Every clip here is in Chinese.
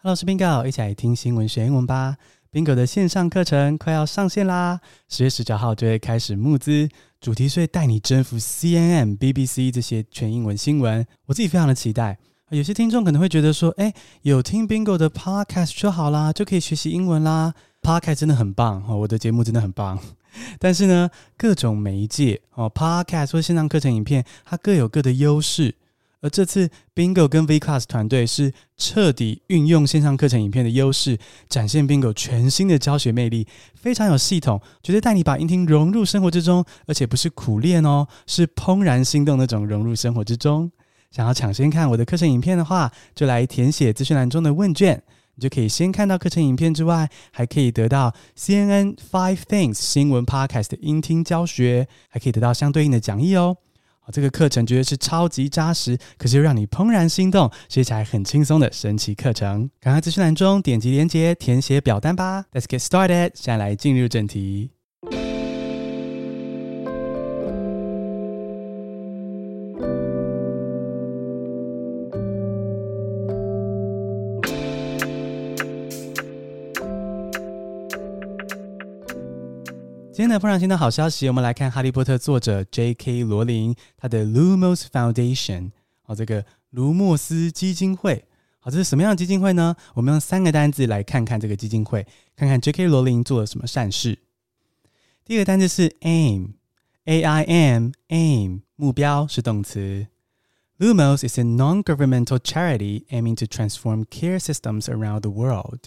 Hello，我是 Bingo，一起来听新闻学英文吧。Bingo 的线上课程快要上线啦，十月十九号就会开始募资，主题是带你征服 CNN、BBC 这些全英文新闻。我自己非常的期待。有些听众可能会觉得说，哎，有听 Bingo 的 Podcast 就好啦，就可以学习英文啦。Podcast 真的很棒哦，我的节目真的很棒。但是呢，各种媒介哦，Podcast 或线上课程影片，它各有各的优势。而这次 Bingo 跟 V-Class 团队是彻底运用线上课程影片的优势，展现 Bingo 全新的教学魅力，非常有系统，绝对带你把音听融入生活之中，而且不是苦练哦，是怦然心动那种融入生活之中。想要抢先看我的课程影片的话，就来填写资讯栏中的问卷，你就可以先看到课程影片之外，还可以得到 CNN Five Things 新闻 Podcast 的英听教学，还可以得到相对应的讲义哦。这个课程绝对是超级扎实，可是又让你怦然心动，学起来很轻松的神奇课程。赶快资讯栏中点击链接填写表单吧。Let's get started，现在来进入正题。今天的怦然心动好消息，我们来看《哈利波特》作者 J.K. 罗琳他的 Lumos Foundation，好，这个卢莫斯基金会，好，这是什么样的基金会呢？我们用三个单字来看看这个基金会，看看 J.K. 罗琳做了什么善事。第一个单字是 aim，A-I-M，aim，目标是动词。Lumos is a non-governmental charity aiming to transform care systems around the world.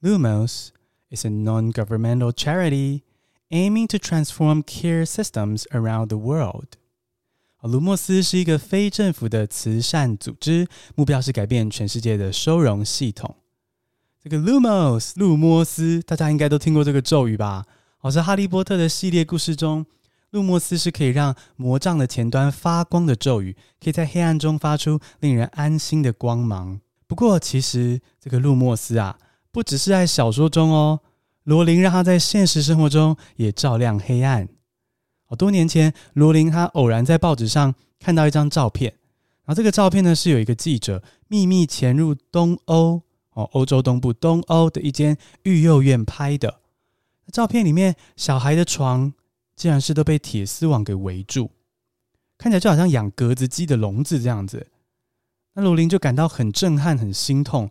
Lumos is a non-governmental charity Aiming to transform care systems around the world。卢莫斯是一个非政府的慈善组织，目标是改变全世界的收容系统。这个 Lumos，卢莫斯，大家应该都听过这个咒语吧？好像《哈利波特》的系列故事中，卢莫斯是可以让魔杖的前端发光的咒语，可以在黑暗中发出令人安心的光芒。不过，其实这个卢莫斯啊，不只是在小说中哦。罗琳让他在现实生活中也照亮黑暗。好多年前，罗琳他偶然在报纸上看到一张照片，然后这个照片呢是有一个记者秘密潜入东欧哦，欧洲东部东欧的一间育幼院拍的。照片里面小孩的床竟然是都被铁丝网给围住，看起来就好像养格子鸡的笼子这样子。那罗琳就感到很震撼、很心痛，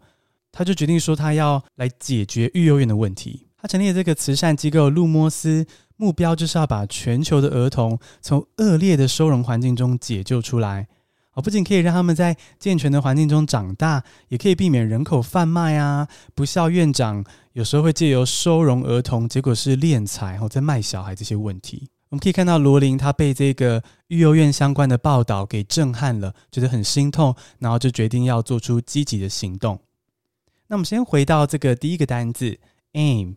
他就决定说他要来解决育幼院的问题。他成立的这个慈善机构路莫斯，目标就是要把全球的儿童从恶劣的收容环境中解救出来。哦，不仅可以让他们在健全的环境中长大，也可以避免人口贩卖啊。不肖院长有时候会借由收容儿童，结果是敛财，然后在卖小孩这些问题。我们可以看到罗琳他被这个育幼院相关的报道给震撼了，觉得很心痛，然后就决定要做出积极的行动。那我们先回到这个第一个单字 aim。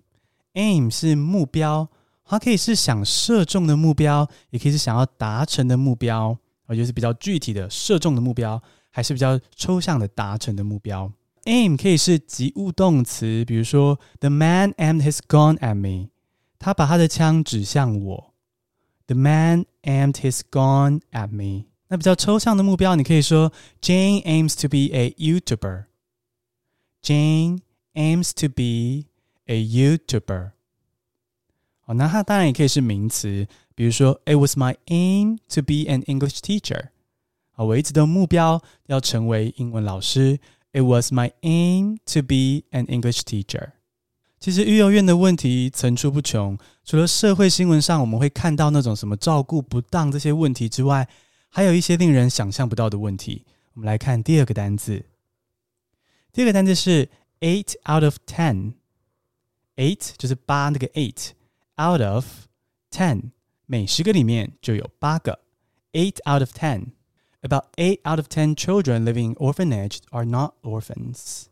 Aim 是目标，它可以是想射中的目标，也可以是想要达成的目标，而就是比较具体的射中的目标，还是比较抽象的达成的目标。Aim 可以是及物动词，比如说 The man aimed his gun at me，他把他的枪指向我。The man aimed his gun at me。那比较抽象的目标，你可以说 Jane aims to be a YouTuber。Jane aims to be A YouTuber，好，那它当然也可以是名词，比如说，It was my aim to be an English teacher。啊，我一直的目标要成为英文老师。It was my aim to be an English teacher。其实育幼院的问题层出不穷，除了社会新闻上我们会看到那种什么照顾不当这些问题之外，还有一些令人想象不到的问题。我们来看第二个单字，第二个单字是 eight out of ten。Eight 就是八，那个 eight out of ten，每十个里面就有八个。Eight out of ten, about eight out of ten children living in orphanage are not orphans.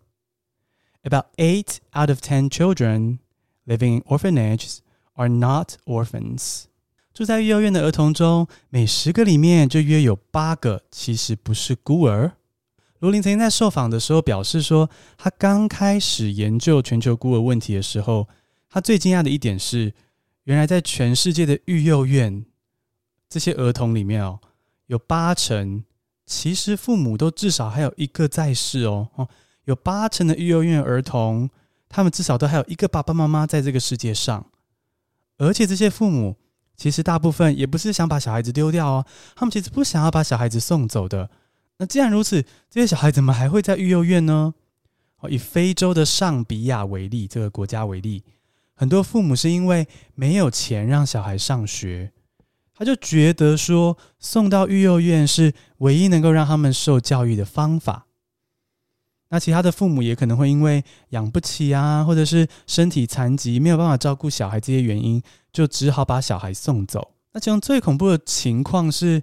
About eight out of ten children living in orphanages are not orphans. 住在育幼院的儿童中，每十个里面就约有八个其实不是孤儿。 罗琳曾经在受访的时候表示说，他刚开始研究全球孤儿问题的时候，他最惊讶的一点是，原来在全世界的育幼院这些儿童里面哦，有八成其实父母都至少还有一个在世哦，哦，有八成的育幼院儿童，他们至少都还有一个爸爸妈妈在这个世界上，而且这些父母其实大部分也不是想把小孩子丢掉哦，他们其实不想要把小孩子送走的。那既然如此，这些小孩怎么还会在育幼院呢？以非洲的尚比亚为例，这个国家为例，很多父母是因为没有钱让小孩上学，他就觉得说送到育幼院是唯一能够让他们受教育的方法。那其他的父母也可能会因为养不起啊，或者是身体残疾没有办法照顾小孩这些原因，就只好把小孩送走。那其中最恐怖的情况是，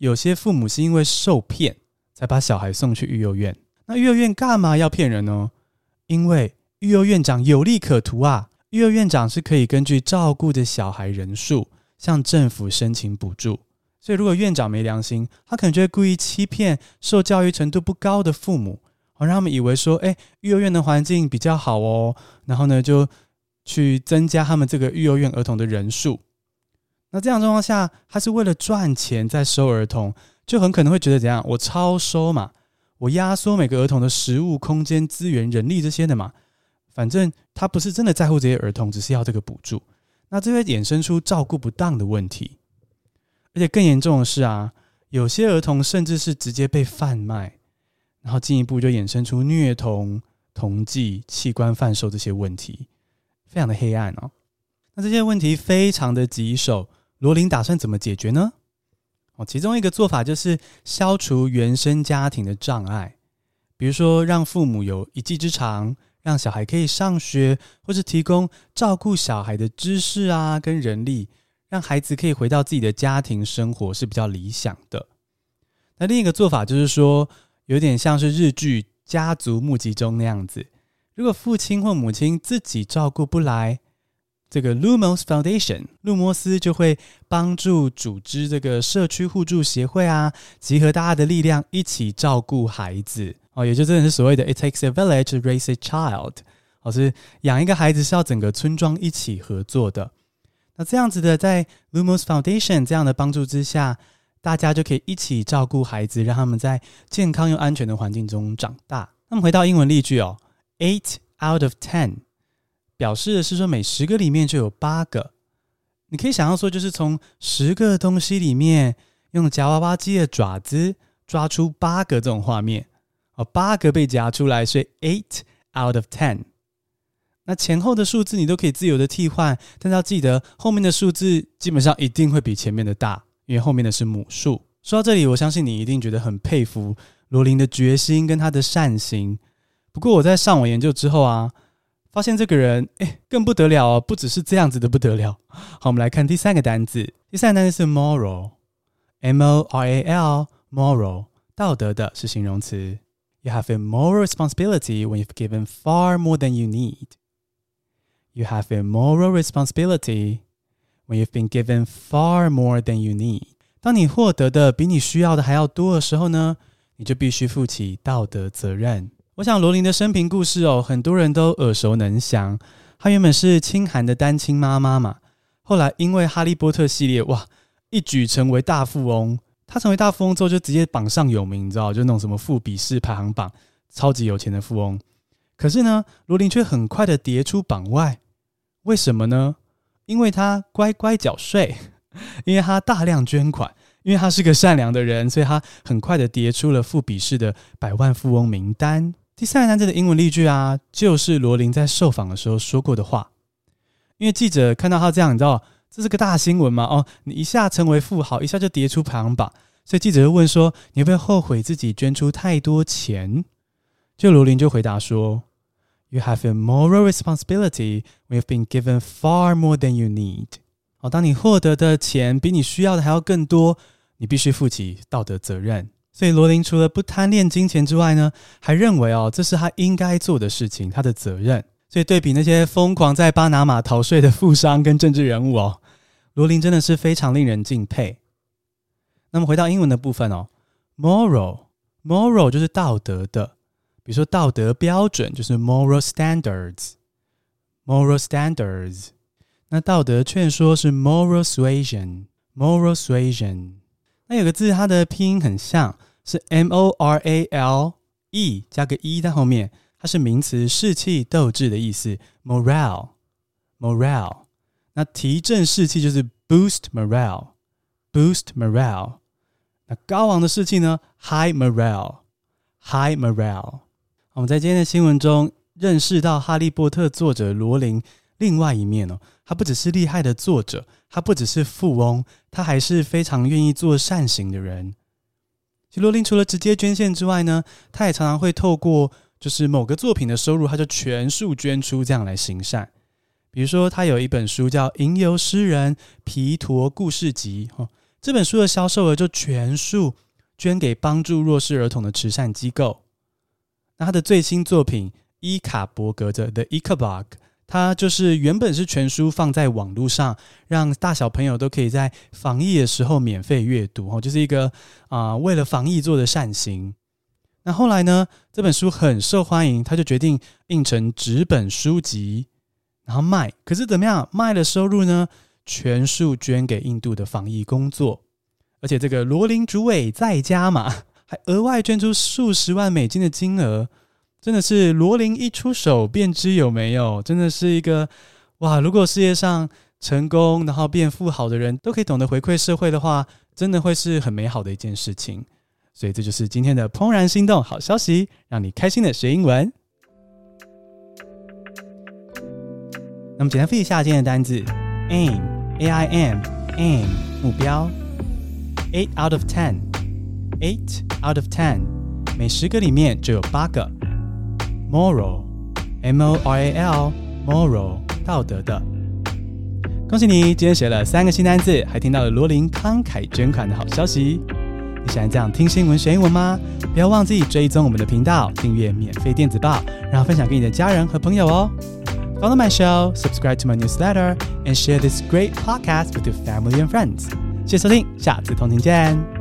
有些父母是因为受骗才把小孩送去育幼院。那育幼院干嘛要骗人呢？因为育幼院长有利可图啊！育幼院长是可以根据照顾的小孩人数向政府申请补助。所以如果院长没良心，他可能就会故意欺骗受教育程度不高的父母。让他们以为说，哎，育幼院的环境比较好哦，然后呢，就去增加他们这个育幼院儿童的人数。那这样状况下，他是为了赚钱在收儿童，就很可能会觉得怎样？我超收嘛，我压缩每个儿童的食物、空间、资源、人力这些的嘛。反正他不是真的在乎这些儿童，只是要这个补助。那这会衍生出照顾不当的问题，而且更严重的是啊，有些儿童甚至是直接被贩卖。然后进一步就衍生出虐童、同济、器官贩售这些问题，非常的黑暗哦。那这些问题非常的棘手，罗琳打算怎么解决呢？哦，其中一个做法就是消除原生家庭的障碍，比如说让父母有一技之长，让小孩可以上学，或是提供照顾小孩的知识啊跟人力，让孩子可以回到自己的家庭生活是比较理想的。那另一个做法就是说，有点像是日剧《家族募集中》那样子，如果父亲或母亲自己照顾不来，这个 Lumos Foundation 路摩斯就会帮助组织这个社区互助协会啊，集合大家的力量一起照顾孩子哦，也就真的是所谓的 It takes a village to raise a child，哦，是养一个孩子是要整个村庄一起合作的。那这样子的，在 Lumos Foundation 这样的帮助之下。大家就可以一起照顾孩子，让他们在健康又安全的环境中长大。那么回到英文例句哦，eight out of ten 表示的是说每十个里面就有八个。你可以想象说，就是从十个东西里面用夹娃娃机的爪子抓出八个这种画面哦，八个被夹出来，所以 eight out of ten。那前后的数字你都可以自由的替换，但是要记得后面的数字基本上一定会比前面的大。因为后面的是母数。说到这里，我相信你一定觉得很佩服罗琳的决心跟他的善行。不过我在上网研究之后啊，发现这个人诶更不得了哦，不只是这样子的不得了。好，我们来看第三个单字。第三个单词是 moral，M-O-R-A-L，moral，道德的是形容词。You have a moral responsibility when you've given far more than you need. You have a moral responsibility. When you've been given far more than you need，当你获得的比你需要的还要多的时候呢，你就必须负起道德责任。我想罗琳的生平故事哦，很多人都耳熟能详。她原本是清寒的单亲妈妈嘛，后来因为哈利波特系列哇，一举成为大富翁。她成为大富翁之后，就直接榜上有名，你知道，就那种什么富比士排行榜，超级有钱的富翁。可是呢，罗琳却很快的跌出榜外，为什么呢？因为她乖乖缴税，因为她大量捐款，因为她是个善良的人，所以她很快的跌出了富比士的百万富翁名单。第三个单词的英文例句啊，就是罗琳在受访的时候说过的话。因为记者看到他这样，你知道这是个大新闻吗？哦，你一下成为富豪，一下就跌出排行榜，所以记者就问说：“你会不会后悔自己捐出太多钱？”就罗琳就回答说。You have a moral responsibility. We have been given far more than you need。好，当你获得的钱比你需要的还要更多，你必须负起道德责任。所以罗琳除了不贪恋金钱之外呢，还认为哦，这是他应该做的事情，他的责任。所以对比那些疯狂在巴拿马逃税的富商跟政治人物哦，罗琳真的是非常令人敬佩。那么回到英文的部分哦，moral，moral 就是道德的。比如说道德标准就是 moral standards，moral standards。那道德劝说是 moral suasion，moral suasion。那有个字它的拼音很像，是 m o r a l e 加个 e 在后面，它是名词，士气、斗志的意思。morale，morale，那提振士气就是 boost morale，boost morale。那高昂的士气呢？high morale，high morale。我们在今天的新闻中认识到哈利波特作者罗琳另外一面哦，他不只是厉害的作者，他不只是富翁，他还是非常愿意做善行的人。其实罗琳除了直接捐献之外呢，他也常常会透过就是某个作品的收入，他就全数捐出，这样来行善。比如说，他有一本书叫《吟游诗人皮陀故事集》哈，这本书的销售额就全数捐给帮助弱势儿童的慈善机构。那他的最新作品《伊卡伯格的 The Ichabod》它就是原本是全书放在网络上，让大小朋友都可以在防疫的时候免费阅读哦，就是一个啊、为了防疫做的善行。那后来呢，这本书很受欢迎，他就决定印成纸本书籍，然后卖。可是怎么样，卖的收入呢，全数捐给印度的防疫工作，而且这个罗琳主委在家嘛，还额外捐出数十万美金的金额。真的是罗琳一出手便知有没有，真的是一个哇！如果世界上成功然后变富豪的人都可以懂得回馈社会的话，真的会是很美好的一件事情。所以这就是今天的怦然心动好消息，让你开心的学英文。那么简单复习一下今天的单字：aim, A-I-M, aim，目标。Eight out of ten, eight out of ten，每十个里面就有八个。Moral, M-O-R-A-L, moral，道德的。恭喜你，今天学了三个新单字，还听到了罗琳慷慨捐款的好消息。你喜欢这样听新闻学英文吗？不要忘记追踪我们的频道，订阅免费电子报，然后分享给你的家人和朋友哦。Follow my show, subscribe to my newsletter, and share this great podcast with your family and friends. 谢谢收听，下次同听见。